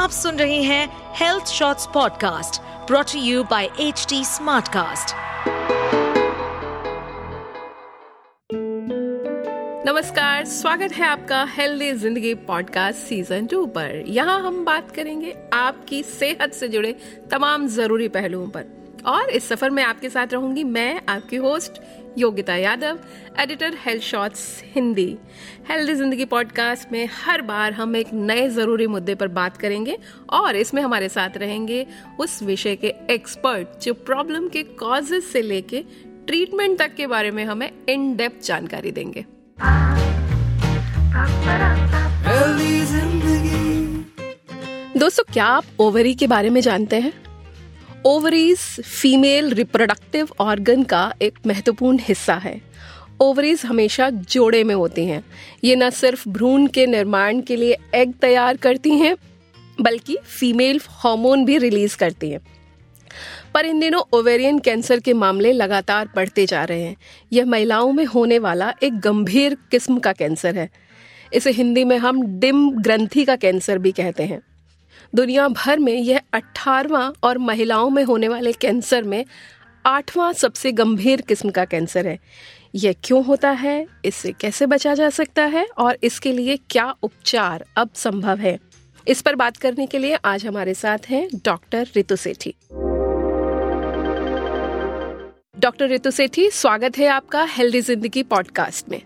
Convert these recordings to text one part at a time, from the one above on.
आप सुन रहे हैं health shorts podcast brought you by H T smartcast नमस्कार, स्वागत है आपका हेल्दी ज़िंदगी पॉडकास्ट सीज़न टू पर। यहाँ हम बात करेंगे आपकी सेहत से जुड़े तमाम ज़रूरी पहलुओं पर। और इस सफ़र में आपके साथ रहूँगी मैं आपकी host Yogita Yadav editor health shorts Hindi. Healthy ज़िंदगी पॉडकास्ट में हर बार हम एक नए ज़रूरी मुद्दे पर बात करेंगे और इसमें हमारे साथ रहेंगे उस विषय के एक्सपर्ट जो प्रॉब्लम के कॉजेस से लेके ट्रीटमेंट तक के बारे में हमें इन डेप्थ जानकारी देंगे। दोस्तों क्या आप ओवरी के बारे में जानते हैं? ओवरीज फीमेल रिप्रोडक्टिव ऑर्गन का एक महत्वपूर्ण हिस्सा है। ओवरीज हमेशा जोड़े में होती हैं। ये न सिर्फ़ भ्रूण के निर्माण के लिए एग तैयार करती हैं, बल्कि फीमेल हार्मोन भी रिलीज़ करती हैं। पर इन दिनों ओवेरियन कैंसर के मामले लगातार बढ़ते जा रहे हैं। यह महिलाओं में होने वाला एक गंभीर किस्म का कैंसर है। इसे हिंदी में हम डिम ग्रंथि का कैंसर भी कहते हैं। दुनिया भर में यह अठारवा और महिलाओं में होने वाले कैंसर में आठवां सबसे गंभीर किस्म का कैंसर है। यह क्यों होता है? इससे कैसे बचा जा सकता है? और इसके लिए क्या उपचार अब संभव है? इस पर बात करने के लिए आज हमारे साथ हैं डॉक्टर रितु सेठी। डॉक्टर रितु सेठी, स्वागत है आपका हेल्दी ज़िंदगी पॉडकास्ट में।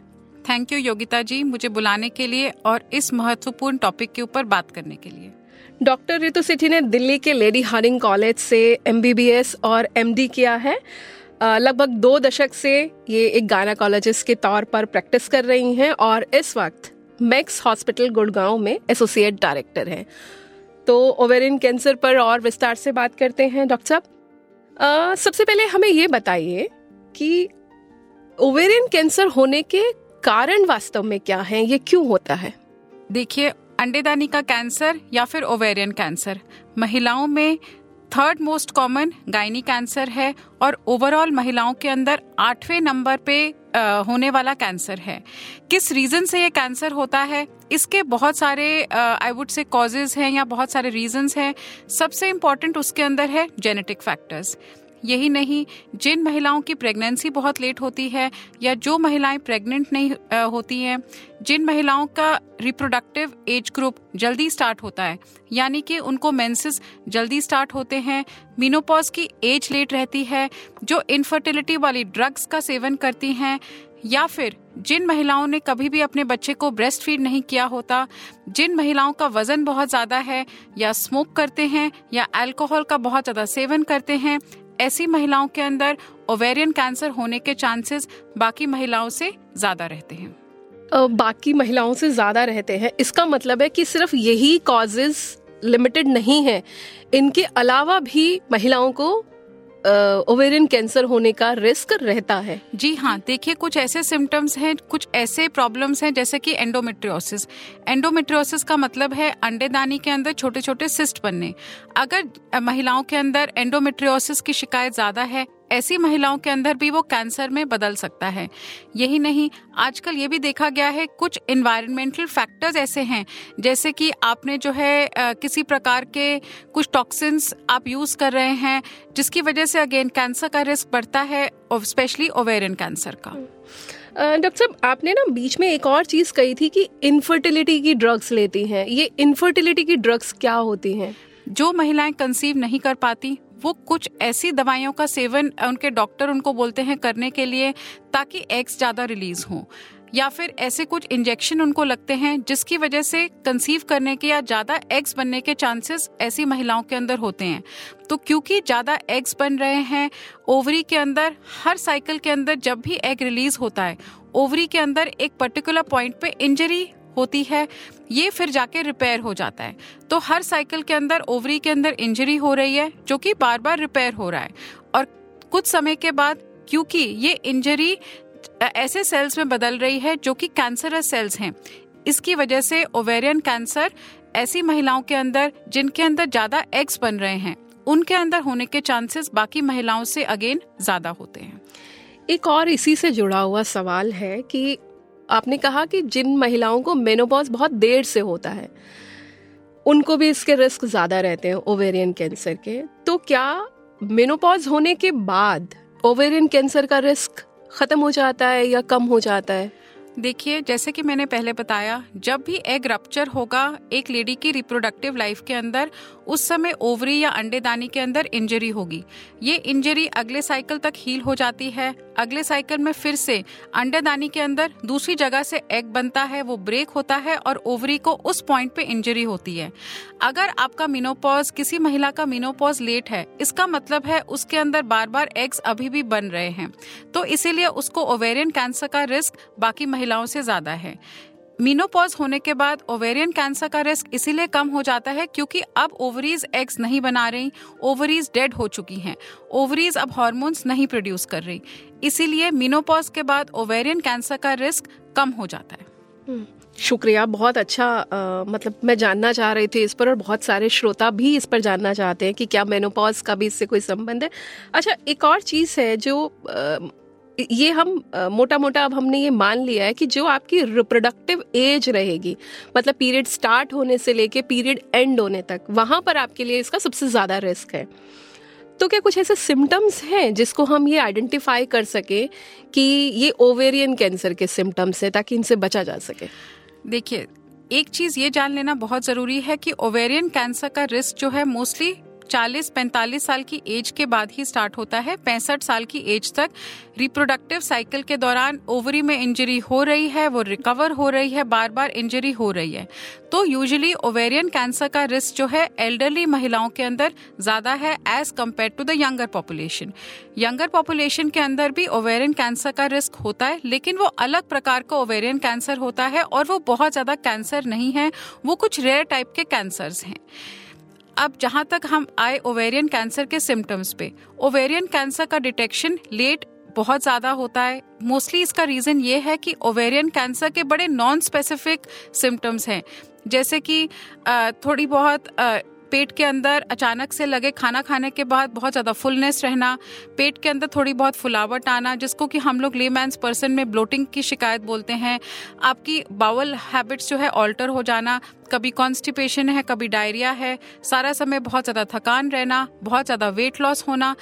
थैंक यू योगिता जी, मुझे बुलाने के लिए और इस महत्वपूर्ण टॉपिक के ऊपर बात करने के लिए। डॉक्टर रितु सेठी ने दिल्ली के लेडी हार्डिंग कॉलेज से एमबीबीएस और एमडी किया है। लगभग दो दशक से ये एक गायनाकोलॉजिस्ट के तौर पर प्रैक्टिस कर रही हैं और इस वक्त मैक्स हॉस्पिटल गुड़गांव में एसोसिएट डायरेक्टर हैं। तो ओवेरियन कैंसर पर और विस्तार से बात करते हैं, डॉक्टर साहब। सबसे पहले हमें ये बताइए कि ओवेरियन कैंसर होने के कारण वास्तव में क्या है, ये क्यों होता है? देखिए अंडेदानी का कैंसर या फिर ओवेरियन कैंसर। महिलाओं में third most common gynae cancer है और ओवरऑल महिलाओं के अंदर आठवें नंबर पे आ, होने वाला कैंसर है। किस रीजन से ये कैंसर होता है? इसके बहुत सारे आई वुड से कॉजेज हैं या बहुत सारे रीजंस हैं। सबसे इम्पोर्टेंट उसके अंदर है जेनेटिक फैक्टर्स यही नहीं, जिन महिलाओं की प्रेगनेंसी बहुत लेट होती है या जो महिलाएँ प्रेग्नेंट नहीं होती हैं, जिन महिलाओं का रिप्रोडक्टिव एज ग्रुप जल्दी स्टार्ट होता है, यानी कि उनको मेंसेस जल्दी स्टार्ट होते हैं मीनोपॉज की एज लेट रहती है, जो इनफर्टिलिटी वाली ड्रग्स का सेवन करती हैं, या फिर जिन महिलाओं ने कभी भी अपने बच्चे को ब्रेस्ट फ़ीड नहीं किया होता, जिन महिलाओं का वज़न बहुत ज़्यादा है या स्मोक करते हैं या अल्कोहल का बहुत ज़्यादा सेवन करते हैं ऐसी महिलाओं के अंदर ओवेरियन कैंसर होने के चांसेस बाकी महिलाओं से ज़्यादा रहते हैं। बाकी महिलाओं से ज़्यादा रहते हैं। इसका मतलब है कि सिर्फ़ यही कॉजेज लिमिटेड नहीं है। इनके अलावा भी महिलाओं को ओवेरियन कैंसर होने का रिस्क रहता है। जी हाँ देखिए, कुछ ऐसे सिम्टम्स हैं, कुछ ऐसे प्रॉब्लम्स हैं, जैसे कि एंडोमेट्रियोसिस एंडोमेट्रियोसिस का मतलब है अंडेदानी के अंदर छोटे छोटे सिस्ट बनने। अगर महिलाओं के अंदर एंडोमेट्रियोसिस की शिकायत ज़्यादा है ऐसी महिलाओं के अंदर भी वो कैंसर में बदल सकता है। यही नहीं आजकल ये भी देखा गया है कुछ इन्वायरमेंटल फैक्टर्स ऐसे हैं जैसे कि आपने जो है किसी प्रकार के कुछ टॉक्सिन्स आप यूज़ कर रहे हैं जिसकी वजह से अगेन कैंसर का रिस्क बढ़ता है स्पेशली ओवेरियन कैंसर का। डॉक्टर साहब आपने ना बीच में एक और चीज़ कही थी कि इनफर्टिलिटी की ड्रग्स लेती हैं। ये इनफर्टिलिटी की ड्रग्स क्या होती हैं? जो महिलाएँ कंसीव नहीं कर पाती वो कुछ ऐसी दवाइयों का सेवन उनके डॉक्टर उनको बोलते हैं करने के लिए ताकि एग्स ज़्यादा रिलीज़ हों। या फिर ऐसे कुछ इंजेक्शन उनको लगते हैं जिसकी वजह से कंसीव करने के या ज़्यादा एग्स बनने के चांसेस ऐसी महिलाओं के अंदर होते हैं। तो क्योंकि ज़्यादा एग्स बन रहे हैं, ओवरी के अंदर, हर साइकिल के अंदर जब भी एग रिलीज़ होता है, ओवरी के अंदर एक पर्टिकुलर पॉइंट पे इंजरी होती है, ये फिर जाके रिपेयर हो जाता है। तो हर साइकिल के अंदर ओवरी के अंदर इंजरी हो रही है, जो कि बार बार रिपेयर हो रहा है। और कुछ समय के बाद, क्योंकि ये इंजरी ऐसे सेल्स में बदल रही है, जो कि कैंसरस सेल्स हैं। इसकी वजह से ओवेरियन कैंसर ऐसी महिलाओं के अंदर, जिनके अंदर ज़्यादा एग्स बन रहे हैं, उनके अंदर होने के चांसेस बाकी महिलाओं से अगेन ज़्यादा होते हैं। एक और इसी से जुड़ा हुआ सवाल है कि आपने कहा कि जिन महिलाओं को मेनोपॉज बहुत देर से होता है, उनको भी इसके रिस्क ज़्यादा रहते हैं ओवेरियन कैंसर के। तो क्या मेनोपॉज होने के बाद ओवेरियन कैंसर का रिस्क ख़त्म हो जाता है या कम हो जाता है? देखिए, जैसे कि मैंने पहले बताया, जब भी एग रप्चर होगा, एक लेडी की रिप्रोडक्टिव लाइफ के अंदर, उस समय ओवरी या अंडेदानी के अंदर इंजरी होगी। ये इंजरी अगले साइकिल तक हील हो जाती है। अगले साइकिल में फिर से अंडेदानी के अंदर दूसरी जगह से एग बनता है, वो ब्रेक होता है और ओवरी को उस पॉइंट पे इंजरी होती है। अगर आपका मिनोपॉज किसी महिला का मिनोपॉज लेट है, इसका मतलब है उसके अंदर बार बार एग्स अभी भी बन रहे हैं। तो इसीलिए उसको ओवेरियन कैंसर का रिस्क बाकी महिलाओं से ज़्यादा है। मीनोपॉज होने के बाद ओवेरियन कैंसर का रिस्क इसीलिए कम हो जाता है क्योंकि अब ओवरीज एग्स नहीं बना रही ओवरीज डेड हो चुकी हैं। ओवरीज अब हॉर्मोन्स नहीं प्रोड्यूस कर रही। इसीलिए मीनोपॉज के बाद ओवेरियन कैंसर का रिस्क कम हो जाता है। हम्म, शुक्रिया बहुत अच्छा आ, मतलब मैं जानना चाह रही थी इस पर और बहुत सारे श्रोता भी इस पर जानना चाहते हैं कि क्या मेनोपॉज का भी इससे कोई संबंध है। अच्छा एक और चीज़ है जो आ, ये हम मोटा मोटा अब हमने ये मान लिया है कि जो आपकी रिप्रोडक्टिव एज रहेगी मतलब पीरियड स्टार्ट होने से लेके पीरियड एंड होने तक, वहाँ पर आपके लिए इसका सबसे ज़्यादा रिस्क है। तो क्या कुछ ऐसे सिम्टम्स हैं जिसको हम ये आइडेंटिफाई कर सके कि ये ओवेरियन कैंसर के सिम्टम्स हैं, ताकि इनसे बचा जा सके? देखिए, एक चीज़ ये जान लेना बहुत ज़रूरी है कि ओवेरियन कैंसर का रिस्क जो है मोस्टली 40-45 साल की एज के बाद ही स्टार्ट होता है। पैंसठ साल की एज तक रिप्रोडक्टिव साइकिल के दौरान ओवरी में इंजरी हो रही है, वो रिकवर हो रही है बार बार इंजरी हो रही है। तो यूजुअली ओवेरियन कैंसर का रिस्क जो है एल्डरली महिलाओं के अंदर ज़्यादा है age compare to the younger population younger population के अंदर भी ओवेरियन कैंसर का रिस्क होता है, लेकिन वो अलग प्रकार का ओवेरियन कैंसर होता है और वो बहुत ज़्यादा कैंसर नहीं है, वो कुछ रेयर टाइप के कैंसर्स हैं। अब जहाँ तक हम आए ओवेरियन कैंसर के सिम्टम्स पे ओवेरियन कैंसर का डिटेक्शन लेट बहुत ज़्यादा होता है। मोस्टली इसका रीजन ये है कि ओवेरियन कैंसर के बड़े नॉन स्पेसिफिक सिम्टम्स हैं। जैसे कि थोड़ी बहुत पेट के अंदर अचानक से लगे खाना खाने के बाद बहुत ज़्यादा फुलनेस रहना, पेट के अंदर थोड़ी बहुत फुलावट आना, जिसको कि हम लोग लेमैंस पर्सन में ब्लोटिंग की शिकायत बोलते हैं। आपकी बावल हैबिट्स जो है ऑल्टर हो जाना कभी कॉन्स्टिपेशन है, कभी डायरिया है, सारा समय बहुत ज़्यादा थकान रहना, बहुत ज़्यादा वेट लॉस होना।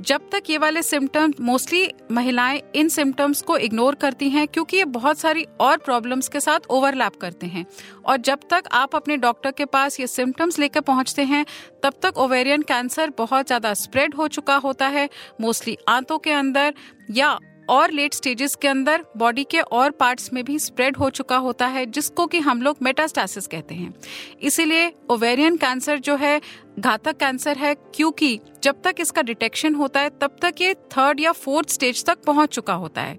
जब तक ये वाले सिम्टम्स मोस्टली महिलाएँ इन सिम्टम्स को इग्नोर करती हैं, क्योंकि ये बहुत सारी और प्रॉब्लम्स के साथ ओवरलैप करते हैं। और जब तक आप अपने डॉक्टर के पास ये सिम्टम्स लेकर पहुँचते हैं, तब तक ओवेरियन कैंसर बहुत ज़्यादा स्प्रेड हो चुका होता है मोस्टली आंतों के अंदर या और लेट स्टेजेस के अंदर बॉडी के और पार्ट्स में भी स्प्रेड हो चुका होता है, जिसको कि हम लोग मेटास्टासिस कहते हैं। इसीलिए ओवेरियन कैंसर जो है, घातक कैंसर है, क्योंकि जब तक इसका डिटेक्शन होता है, तब तक ये थर्ड या फोर्थ स्टेज तक पहुँच चुका होता है।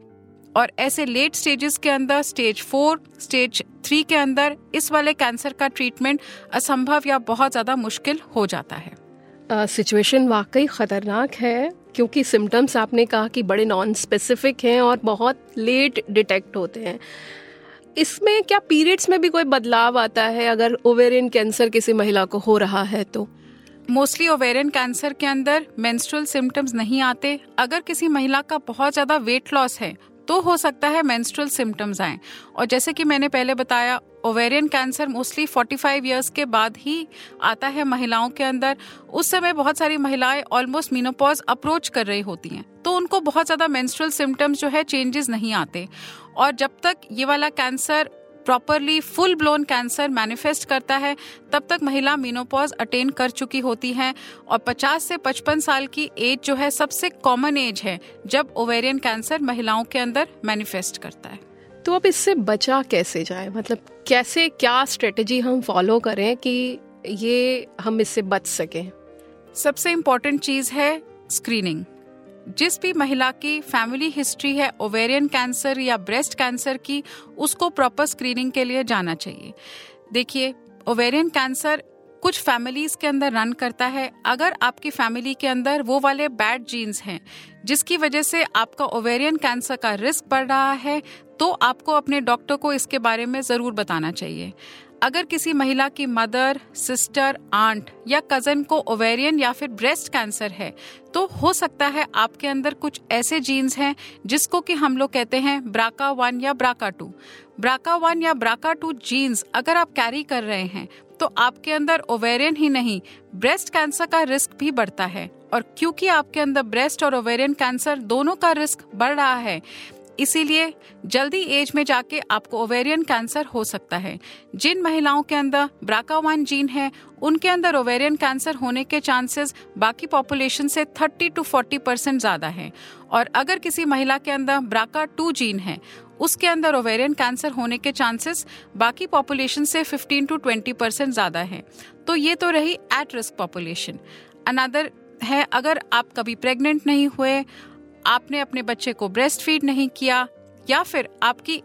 और ऐसे लेट स्टेजेस के अंदर स्टेज फोर स्टेज थ्री के अंदर, इस वाले कैंसर का ट्रीटमेंट असंभव या बहुत ज़्यादा मुश्किल हो जाता है। सिचुएशन वाकई खतरनाक है। क्योंकि सिम्टम्स आपने कहा कि बड़े नॉन स्पेसिफिक हैं और बहुत लेट डिटेक्ट होते हैं। इसमें क्या पीरियड्स में भी कोई बदलाव आता है अगर ओवेरियन कैंसर किसी महिला को हो रहा है तो? मोस्टली ओवेरियन कैंसर के अंदर मेंस्ट्रुअल सिम्टम्स नहीं आते। अगर किसी महिला का बहुत ज़्यादा वेट लॉस है तो हो सकता है मेंस्ट्रुअल सिम्टम्स आए। और जैसे कि मैंने पहले बताया ओवेरियन कैंसर मोस्टली 45 इयर्स के बाद ही आता है महिलाओं के अंदर। उस समय बहुत सारी महिलाएँ ऑलमोस्ट मीनोपॉज अप्रोच कर रही होती हैं। तो उनको बहुत ज़्यादा मेंस्ट्रुअल सिम्टम्स जो है चेंजेस नहीं आते। और जब तक ये वाला cancer properly full blown cancer manifest करता है तब तक महिला मीनोपॉज अटेन कर चुकी होती है और 50 से 55 साल की एज जो है सबसे कॉमन एज है जब ओवेरियन कैंसर महिलाओं के अंदर मैनिफेस्ट करता है। तो अब इससे बचा कैसे जाए? मतलब कैसे क्या स्ट्रेटेजी हम फॉलो करें कि ये हम इससे बच सकें? सबसे इम्पोर्टेंट चीज़ है स्क्रीनिंग जिस भी महिला की फैमिली हिस्ट्री है ओवेरियन कैंसर या ब्रेस्ट कैंसर की, उसको प्रॉपर स्क्रीनिंग के लिए जाना चाहिए। देखिए ओवेरियन कैंसर कुछ फैमिलीज़ के अंदर रन करता है। अगर आपकी फैमिली के अंदर वो वाले बैड जीन्स हैं, जिसकी वजह से आपका ओवेरियन कैंसर का रिस्क बढ़ रहा है तो आपको अपने डॉक्टर को इसके बारे में ज़रूर बताना चाहिए। अगर किसी महिला की मदर, सिस्टर, आंट या कज़न को ओवेरियन या फिर ब्रेस्ट कैंसर है तो हो सकता है आपके अंदर कुछ ऐसे जीन्स हैं जिसको कि हम लोग कहते हैं ब्राका वन या ब्राका टू ब्राका वन या ब्राका टू जीन्स अगर आप कैरी कर रहे हैं तो आपके अंदर ओवेरियन ही नहीं ब्रेस्ट कैंसर का रिस्क भी बढ़ता है। और क्योंकि आपके अंदर ब्रेस्ट और ओवेरियन कैंसर दोनों का रिस्क बढ़ रहा है इसीलिए जल्दी एज में जाके आपको ओवेरियन कैंसर हो सकता है। जिन महिलाओं के अंदर ब्राका वन जीन है, उनके अंदर ओवेरियन कैंसर होने के चांसेस बाकी पॉपुलेशन से 30 टू 40 परसेंट ज़्यादा है। और अगर किसी महिला के अंदर ब्राका टू जीन है, उसके अंदर ओवेरियन कैंसर होने के चांसेस बाकी पॉपुलेशन से 15 टू 20 परसेंट ज़्यादा है। तो ये तो रही एट रिस्क पॉपुलेशन अनदर है, अगर आप कभी प्रेग्नेंट नहीं हुए आपने अपने बच्चे को ब्रेस्ट फ़ीड नहीं किया, या फिर आपकी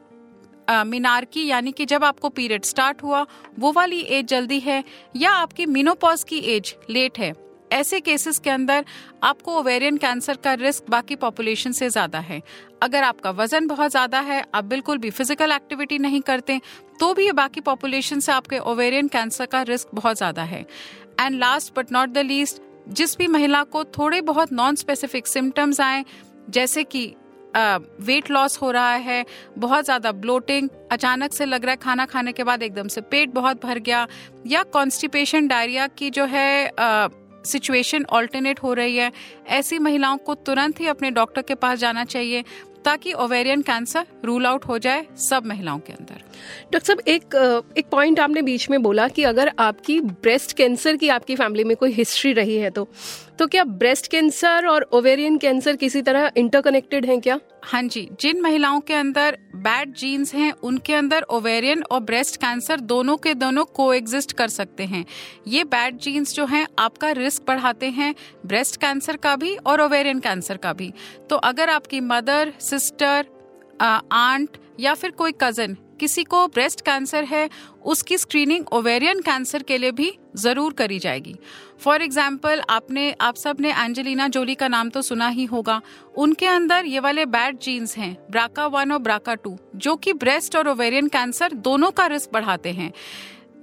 मीनार की यानी कि जब आपको पीरियड स्टार्ट हुआ, वो वाली एज जल्दी है, या आपकी मिनोपॉज की एज लेट है? ऐसे केसेस के अंदर आपको ओवेरियन कैंसर का रिस्क बाकी पॉपुलेशन से ज़्यादा है। अगर आपका वज़न बहुत ज़्यादा है, आप बिल्कुल भी फ़िज़िकल एक्टिविटी नहीं करते तो भी बाकी पॉपुलेशन से आपके ओवेरियन कैंसर का रिस्क बहुत ज़्यादा है। And last but not the least जिस भी महिला को थोड़े बहुत नॉन स्पेसिफिक सिम्टम्स आए जैसे कि वेट लॉस हो रहा है, बहुत ज़्यादा ब्लोटिंग अचानक से लग रहा है खाना खाने के बाद एकदम से पेट बहुत भर गया, या कॉन्स्टिपेशन डायरिया की जो है सिचुएशन ऑल्टरनेट हो रही है, ऐसी महिलाओं को तुरंत ही अपने डॉक्टर के पास जाना चाहिए, ताकि ओवेरियन कैंसर रूल आउट हो जाए सब महिलाओं के अंदर। डॉक्टर साहब, एक एक पॉइंट आपने बीच में बोला कि अगर आपकी ब्रेस्ट कैंसर की आपकी फैमिली में कोई हिस्ट्री रही है तो। तो क्या ब्रेस्ट कैंसर और ओवेरियन कैंसर किसी तरह इंटरकनेक्टेड हैं क्या? हाँ जी, जिन महिलाओं के अंदर बैड जीन्स हैं, उनके अंदर ओवेरियन और ब्रेस्ट कैंसर दोनों के दोनों को कर सकते हैं। ये बैड जीन्स जो हैं, आपका रिस्क बढ़ाते हैं ब्रेस्ट कैंसर का भी और ओवेरियन कैंसर का भी। तो अगर आपकी मदर सिस्टर आंट या फिर कोई कज़न किसी को ब्रेस्ट कैंसर है, उसकी स्क्रीनिंग ओवेरियन कैंसर के लिए भी ज़रूर करी जाएगी। फॉर एग्ज़ाम्पल आपने, आप सबने एंजेलिना जोली का नाम तो सुना ही होगा। उनके अंदर ये वाले बैड जीन्स हैं ब्राका वन और ब्राका टू जो कि ब्रेस्ट और ओवेरियन कैंसर दोनों का रिस्क बढ़ाते हैं।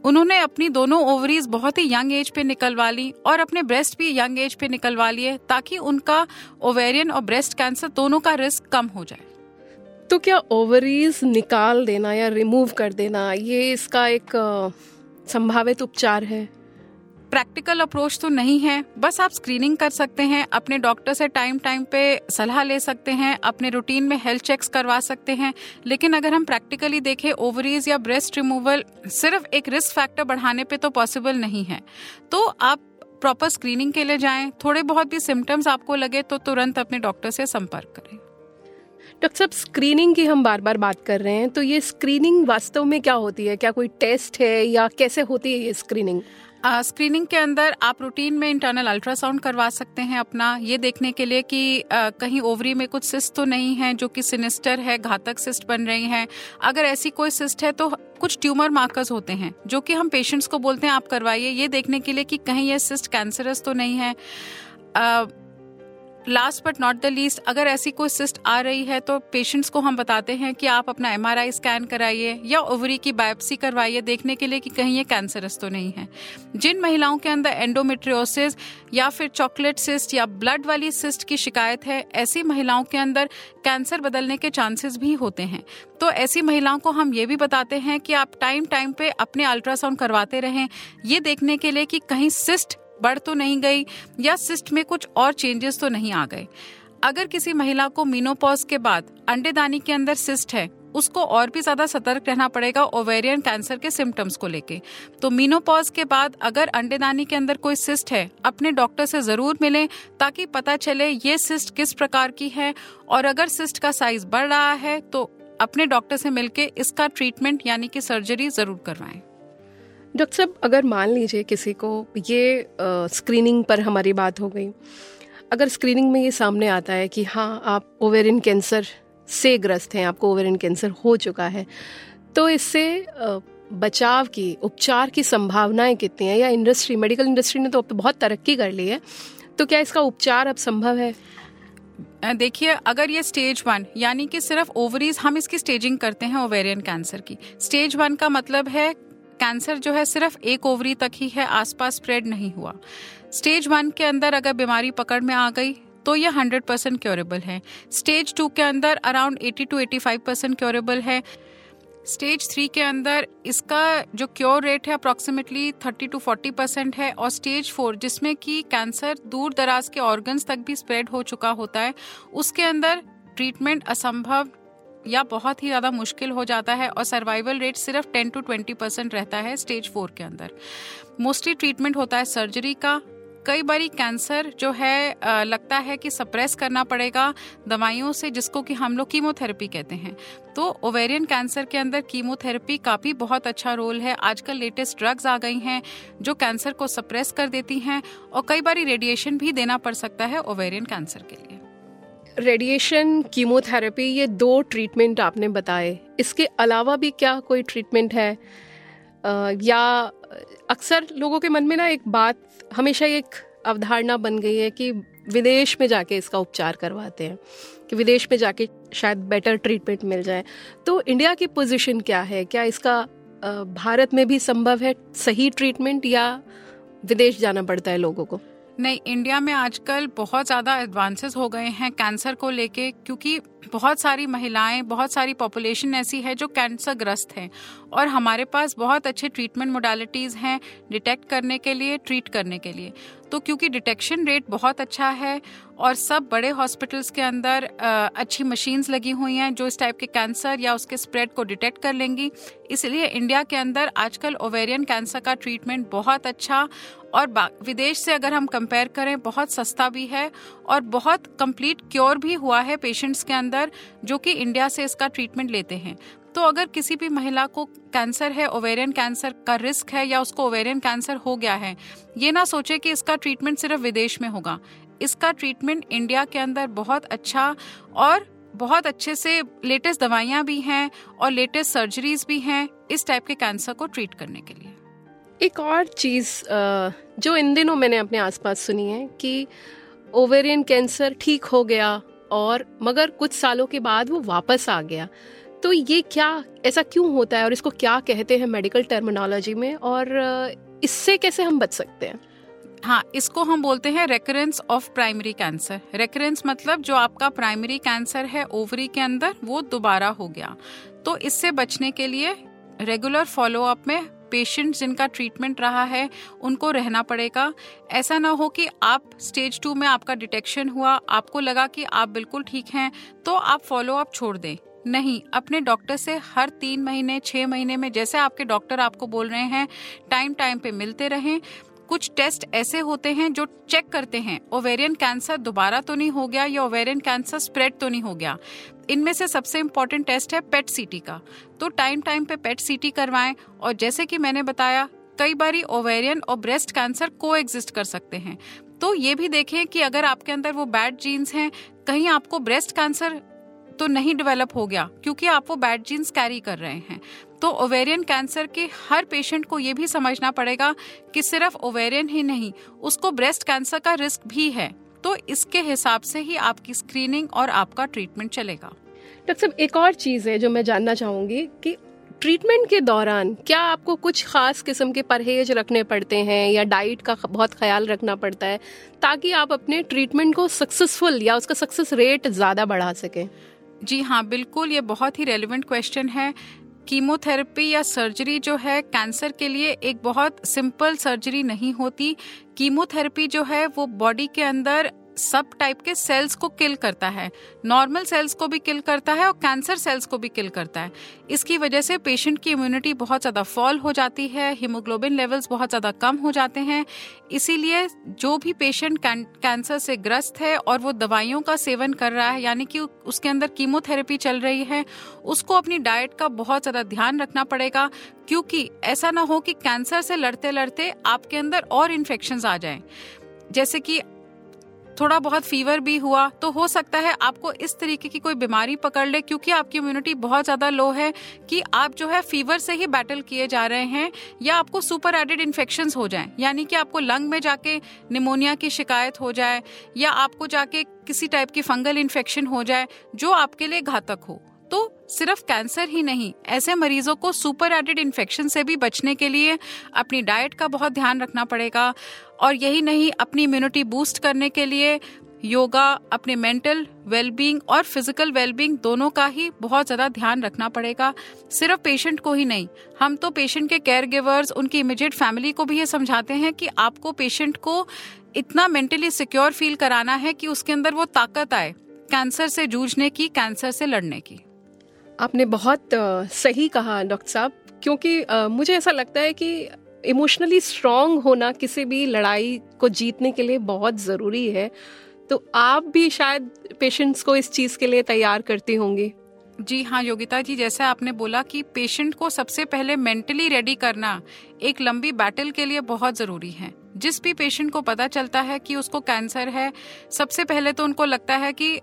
उन्होंने अपनी दोनों ओवरीज बहुत ही यंग एज पे निकलवा ली और अपने ब्रेस्ट भी यंग एज पे निकलवा लिए ताकि उनका ओवेरियन और ब्रेस्ट कैंसर दोनों का रिस्क कम हो जाए। तो क्या ओवरीज निकाल देना या रिमूव कर देना, ये इसका एक संभावित उपचार है? प्रैक्टिकल अप्रोच तो नहीं है। बस आप स्क्रीनिंग कर सकते हैं, अपने डॉक्टर से टाइम टाइम पे सलाह ले सकते हैं, अपने रूटीन में हेल्थ चेक्स करवा सकते हैं। लेकिन अगर हम प्रैक्टिकली देखें ओवरीज या ब्रेस्ट रिमूवल सिर्फ़ एक रिस्क फैक्टर बढ़ाने पे तो पॉसिबल नहीं है। तो आप प्रॉपर स्क्रीनिंग के लिए जाएँ, थोड़े बहुत भी सिम्टम्स आपको लगे तो तुरंत अपने डॉक्टर से संपर्क करें। डॉक्टर साहब स्क्रीनिंग की हम बार बार बात कर रहे हैं तो ये स्क्रीनिंग वास्तव में क्या होती है? क्या कोई टेस्ट है या कैसे होती है ये स्क्रीनिंग स्क्रीनिंग के अंदर आप रूटीन में इंटरनल अल्ट्रासाउंड करवा सकते हैं अपना। ये देखने के लिए कि आ, कहीं ओवरी में कुछ सिस्ट तो नहीं है जो कि सिनिस्टर है घातक सिस्ट बन रही हैं। अगर ऐसी कोई सिस्ट है तो कुछ ट्यूमर मार्कर्स होते हैं जो कि हम पेशेंट्स को बोलते हैं आप करवाइए। ये देखने के लिए कि कहीं यह सिस्ट कैंसरस तो नहीं है। uh, last but not the least अगर ऐसी कोई सिस्ट आ रही है तो पेशेंट्स को हम बताते हैं कि आप अपना एमआरआई स्कैन कराइए या ओवरी की बायोप्सी करवाइए, देखने के लिए कि कहीं ये कैंसरस तो नहीं है। जिन महिलाओं के अंदर एंडोमेट्रियोसिस या फिर चॉकलेट सिस्ट या ब्लड वाली सिस्ट की शिकायत है, ऐसी महिलाओं के अंदर कैंसर बदलने के चांसेस भी होते हैं। तो ऐसी महिलाओं को हम ये भी बताते हैं कि आप टाइम टाइम पे अपने अल्ट्रासाउंड करवाते रहें, ये देखने के लिए कि कहीं सिस्ट बढ़ तो नहीं गई या सिस्ट में कुछ और चेंजेस तो नहीं आ गए। अगर किसी महिला को मीनोपॉज के बाद अंडेदानी के अंदर सिस्ट है, उसको और भी ज़्यादा सतर्क रहना पड़ेगा ओवेरियन कैंसर के सिम्टम्स को लेके। तो मीनोपॉज के बाद अगर अंडेदानी के अंदर कोई सिस्ट है, अपने डॉक्टर से ज़रूर मिलें ताकि पता चले ये सिस्ट किस प्रकार की है। और अगर सिस्ट का साइज़ बढ़ रहा है तो अपने डॉक्टर से मिलके इसका ट्रीटमेंट यानी कि सर्जरी ज़रूर करवाएँ। डॉक्टर साहब, अगर मान लीजिए किसी को ये स्क्रीनिंग पर हमारी बात हो गई, अगर स्क्रीनिंग में ये सामने आता है कि हाँ आप ओवेरिन कैंसर से ग्रस्त हैं, आपको ओवेरिन कैंसर हो चुका है तो इससे बचाव की, उपचार की संभावनाएँ कितनी हैं? या इंडस्ट्री मेडिकल इंडस्ट्री ने तो तो बहुत तरक्की कर ली है तो क्या इसका उपचार अब संभव है? देखिए, अगर ये स्टेज वन यानी कि सिर्फ़ ओवरीज हम इसकी स्टेजिंग करते हैं ओवेरियन कैंसर की। स्टेज वन का मतलब है कैंसर जो है सिर्फ़ एक ओवरी तक ही है, आसपास स्प्रेड नहीं हुआ। स्टेज वन के अंदर अगर बीमारी पकड़ में आ गई तो ये हंड्रेड परसेंट क्योरेबल है। स्टेज टू के अंदर around eighty to eighty five percent curable है। स्टेज थ्री के अंदर इसका जो क्योर रेट है approximately thirty to forty percent है और स्टेज फोर जिसमें कि कैंसर दूर दराज के ऑर्गन्स तक भी स्प्रेड हो चुका होता है, उसके अंदर ट्रीटमेंट असंभव या बहुत ही ज़्यादा मुश्किल हो जाता है और सर्वाइवल रेट सिर्फ़ टेन टू ट्वेंटी परसेंट रहता है स्टेज फोर के अंदर। मोस्टली ट्रीटमेंट होता है सर्जरी का। कई बारी कैंसर जो है लगता है कि सप्रेस करना पड़ेगा दवाइयों से, जिसको कि हम लोग कीमोथेरेपी कहते हैं। तो ओवेरियन कैंसर के अंदर कीमोथेरेपी का भी बहुत अच्छा रोल है। आजकल लेटेस्ट ड्रग्स आ गई हैं जो कैंसर को सप्रेस कर देती हैं और कई बारी रेडिएशन भी देना पड़ सकता है ओवेरियन कैंसर के लिए। रेडिएशन, कीमोथेरेपी, ये दो ट्रीटमेंट आपने बताए। इसके अलावा भी क्या कोई ट्रीटमेंट है? या अक्सर लोगों के मन में ना एक बात, हमेशा एक अवधारणा बन गई है कि विदेश में जाके इसका उपचार करवाते हैं, कि विदेश में जाके शायद बेटर ट्रीटमेंट मिल जाए। तो इंडिया की पोजीशन क्या है? क्या इसका भारत में भी संभव है सही ट्रीटमेंट या विदेश जाना पड़ता है लोगों को? नहीं इंडिया में आजकल बहुत ज़्यादा एडवांसेस हो गए हैं कैंसर को लेके, क्योंकि बहुत सारी महिलाएँ, बहुत सारी पॉपुलेशन ऐसी है जो कैंसर ग्रस्त है। और हमारे पास बहुत अच्छे ट्रीटमेंट मोडालिटीज़ हैं डिटेक्ट करने के लिए ट्रीट करने के लिए। तो क्योंकि डिटेक्शन रेट बहुत अच्छा है और सब बड़े हॉस्पिटल्स के अंदर अच्छी मशीन्स लगी हुई हैं जो इस टाइप के कैंसर या उसके स्प्रेड को डिटेक्ट कर लेंगी। इसलिए इंडिया के अंदर आजकल ओवेरियन कैंसर का ट्रीटमेंट बहुत अच्छा और विदेश से अगर हम कंपेयर करें, बहुत सस्ता भी है और बहुत कंप्लीट क्योर भी हुआ है पेशेंट्स के अंदर, जो कि इंडिया से इसका ट्रीटमेंट लेते हैं। तो अगर किसी भी महिला को कैंसर है ओवेरियन कैंसर का रिस्क है या उसको ओवेरियन कैंसर हो गया है, ये ना सोचे कि इसका ट्रीटमेंट सिर्फ़ विदेश में होगा। इसका ट्रीटमेंट इंडिया के अंदर बहुत अच्छा और बहुत अच्छे से लेटेस्ट दवाइयाँ भी हैं और लेटेस्ट सर्जरीज भी हैं इस टाइप के कैंसर को ट्रीट करने के लिए। एक और चीज़ जो इन दिनों मैंने अपने आसपास सुनी है कि ओवेरियन कैंसर ठीक हो गया और मगर कुछ सालों के बाद वो वापस आ गया। तो ये क्या, ऐसा क्यों होता है और इसको क्या कहते हैं मेडिकल टर्मिनोलॉजी में और इससे कैसे हम बच सकते हैं? हाँ इसको हम बोलते हैं recurrence of primary cancer recurrence मतलब जो आपका प्राइमरी कैंसर है ओवरी के अंदर, वो दोबारा हो गया। तो इससे बचने के लिए रेगुलर फॉलोअप में पेशेंट जिनका ट्रीटमेंट रहा है, उनको रहना पड़ेगा। ऐसा ना हो कि आप स्टेज टू में आपका डिटेक्शन हुआ, आपको लगा कि आप बिल्कुल ठीक हैं तो आप फॉलो अप छोड़ दें। नहीं, अपने डॉक्टर से हर तीन महीने छः महीने में, जैसे आपके डॉक्टर आपको बोल रहे हैं टाइम टाइम पे मिलते रहें कुछ टेस्ट ऐसे होते हैं जो चेक करते हैं ओवेरियन कैंसर दोबारा तो नहीं हो गया या ओवेरियन कैंसर स्प्रेड तो नहीं हो गया। इनमें से सबसे इम्पोर्टेंट टेस्ट है पेट सीटी का। तो टाइम टाइम पे पेट सीटी करवाएँ और जैसे कि मैंने बताया, कई बारी ओवेरियन और ब्रेस्ट कैंसर को एग्जिस्ट कर सकते हैं। तो ये भी देखें कि अगर आपके अंदर वो बैड जीन्स हैं, कहीं आपको ब्रेस्ट कैंसर तो नहीं डेवलप हो गया, क्योंकि आप वो बैड जीन्स कैरी कर रहे हैं। तो ओवेरियन कैंसर के हर पेशेंट को ये भी समझना पड़ेगा कि सिर्फ़ ओवेरियन ही नहीं, उसको ब्रेस्ट कैंसर का रिस्क भी है। तो इसके हिसाब से ही आपकी स्क्रीनिंग और आपका ट्रीटमेंट चलेगा। डॉक्टर साहब, एक और चीज़ है जो मैं जानना चाहूँगी कि ट्रीटमेंट के दौरान क्या आपको कुछ खास किस्म के परहेज रखने पड़ते हैं या डाइट का बहुत ख्याल रखना पड़ता है ताकि आप अपने ट्रीटमेंट को सक्सेसफुल या उसका सक्सेस रेट ज़्यादा बढ़ा सकें? जी हाँ बिल्कुल, ये बहुत ही रेलिवेंट क्वेश्चन है। कीमोथेरेपी या सर्जरी जो है कैंसर के लिए एक बहुत सिंपल सर्जरी नहीं होती। कीमोथेरेपी जो है, वो बॉडी के अंदर सब टाइप के सेल्स को किल करता है। नॉर्मल सेल्स को भी किल करता है और कैंसर सेल्स को भी किल करता है। इसकी वजह से पेशेंट की इम्यूनिटी बहुत ज़्यादा फॉल हो जाती है हीमोग्लोबिन लेवल्स बहुत ज़्यादा कम हो जाते हैं। इसीलिए जो भी पेशेंट कैंसर से ग्रस्त है और वो दवाइयों का सेवन कर रहा है, यानी कि उसके अंदर कीमोथेरेपी चल रही है, उसको अपनी डाइट का बहुत ज़्यादा ध्यान रखना पड़ेगा, क्योंकि ऐसा ना हो कि कैंसर से लड़ते लड़ते आपके अंदर और इन्फेक्शन आ जाए। जैसे कि थोड़ा बहुत फीवर भी हुआ तो हो सकता है आपको इस तरीके की कोई बीमारी पकड़ ले, क्योंकि आपकी इम्यूनिटी बहुत ज़्यादा लो है कि आप जो है फीवर से ही बैटल किए जा रहे हैं, या आपको सुपर एडेड इन्फेक्शन हो जाए, यानी कि आपको लंग में जाके निमोनिया की शिकायत हो जाए, या आपको जाके किसी टाइप की फंगल इन्फेक्शन हो जाए, जो आपके लिए घातक हो। तो सिर्फ़ कैंसर ही नहीं, ऐसे मरीजों को सुपर एडेड इन्फेक्शन से भी बचने के लिए अपनी डाइट का बहुत ध्यान रखना पड़ेगा और यही नहीं, अपनी इम्यूनिटी बूस्ट करने के लिए योगा अपने मेंटल वेलबींग और फ़िज़िकल वेलबींग दोनों का ही बहुत ज़्यादा ध्यान रखना पड़ेगा। सिर्फ़ पेशेंट को ही नहीं, हम तो पेशेंट के केयर गिवर्स उनकी इमीडिएट फैमिली को भी ये समझाते हैं कि आपको पेशेंट को इतना मेंटली सिक्योर फील कराना है कि उसके अंदर वो ताकत आए कैंसर से जूझने की कैंसर से लड़ने की। आपने बहुत सही कहा डॉक्टर साहब, क्योंकि मुझे ऐसा लगता है कि इमोशनली स्ट्रांग होना किसी भी लड़ाई को जीतने के लिए बहुत ज़रूरी है। तो आप भी शायद पेशेंट्स को इस चीज़ के लिए तैयार करती होंगी। जी हाँ योगिता जी, जैसे आपने बोला कि पेशेंट को सबसे पहले मेंटली रेडी करना एक लंबी बैटल के लिए बहुत ज़रूरी है। जिस भी पेशेंट को पता चलता है कि उसको कैंसर है, सबसे पहले तो उनको लगता है कि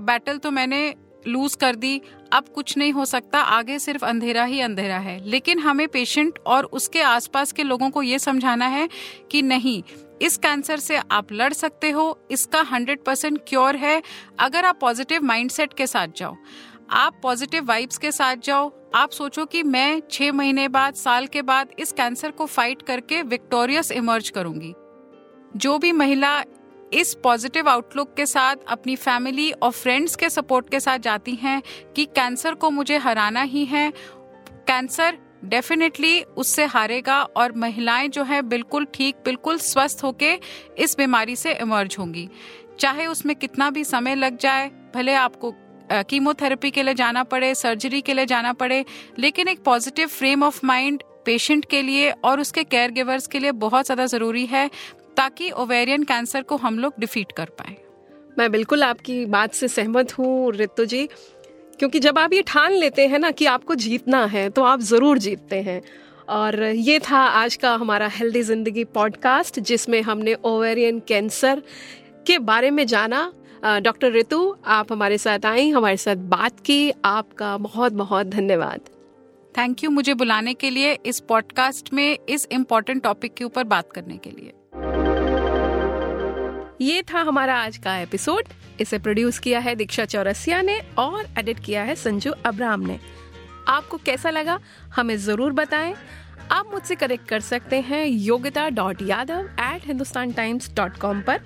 बैटल तो मैंने लूज कर दी, अब कुछ नहीं हो सकता, आगे सिर्फ़ अंधेरा ही अंधेरा है। लेकिन हमें पेशेंट और उसके आसपास के लोगों को ये समझाना है कि नहीं, इस कैंसर से आप लड़ सकते हो, इसका हंड्रेड परसेंट क्योर है, अगर आप पॉजिटिव माइंडसेट के साथ जाओ। आप पॉजिटिव वाइब्स के साथ जाओ, आप सोचो कि मैं छह महीने बाद, साल के बाद इस कैंसर को फाइट करके विक्टोरियस इमर्ज करूँगी। जो भी महिला इस पॉजिटिव आउटलुक के साथ अपनी फैमिली और फ्रेंड्स के सपोर्ट के साथ जाती हैं कि कैंसर को मुझे हराना ही है। कैंसर डेफिनेटली उससे हारेगा और महिलाएँ जो है बिल्कुल ठीक, बिल्कुल स्वस्थ होके इस बीमारी से इमर्ज होंगी। चाहे उसमें कितना भी समय लग जाए, भले आपको कीमोथेरेपी के लिए जाना पड़े सर्जरी के लिए जाना पड़े, लेकिन एक positive frame of mind patient के लिए और उसके केयर गिवर्स के लिए बहुत ज़्यादा ज़रूरी है। ताकि ओवेरियन कैंसर को हम लोग डिफीट कर पाए। मैं बिल्कुल आपकी बात से सहमत हूँ रितु जी। क्योंकि जब आप ये ठान लेते हैं ना कि आपको जीतना है तो आप ज़रूर जीतते हैं। और ये था आज का हमारा हेल्दी ज़िंदगी पॉडकास्ट जिसमें हमने ओवेरियन कैंसर के बारे में जाना। डॉक्टर रितु आप हमारे साथ आई हमारे साथ बात की। आपका बहुत बहुत धन्यवाद। थैंक यू मुझे बुलाने के लिए इस पॉडकास्ट में इस इम्पोर्टेंट टॉपिक के ऊपर बात करने के लिए। ये था हमारा आज का एपिसोड। इसे प्रोड्यूस किया है दीक्षा चौरसिया ने और एडिट किया है संजू अब्राम ने। आपको कैसा लगा, हमें ज़रूर बताएँ। आप मुझसे कनेक्ट कर सकते हैं Yogita dot Yadav at Hindustan Times dot com पर।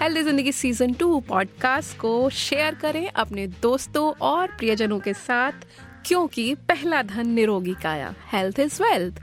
हेल्दी ज़िंदगी सीज़न टू पॉडकास्ट को शेयर करें अपने दोस्तों और प्रियजनों के साथ, क्योंकि पहला धन निरोगी काया। Health is wealth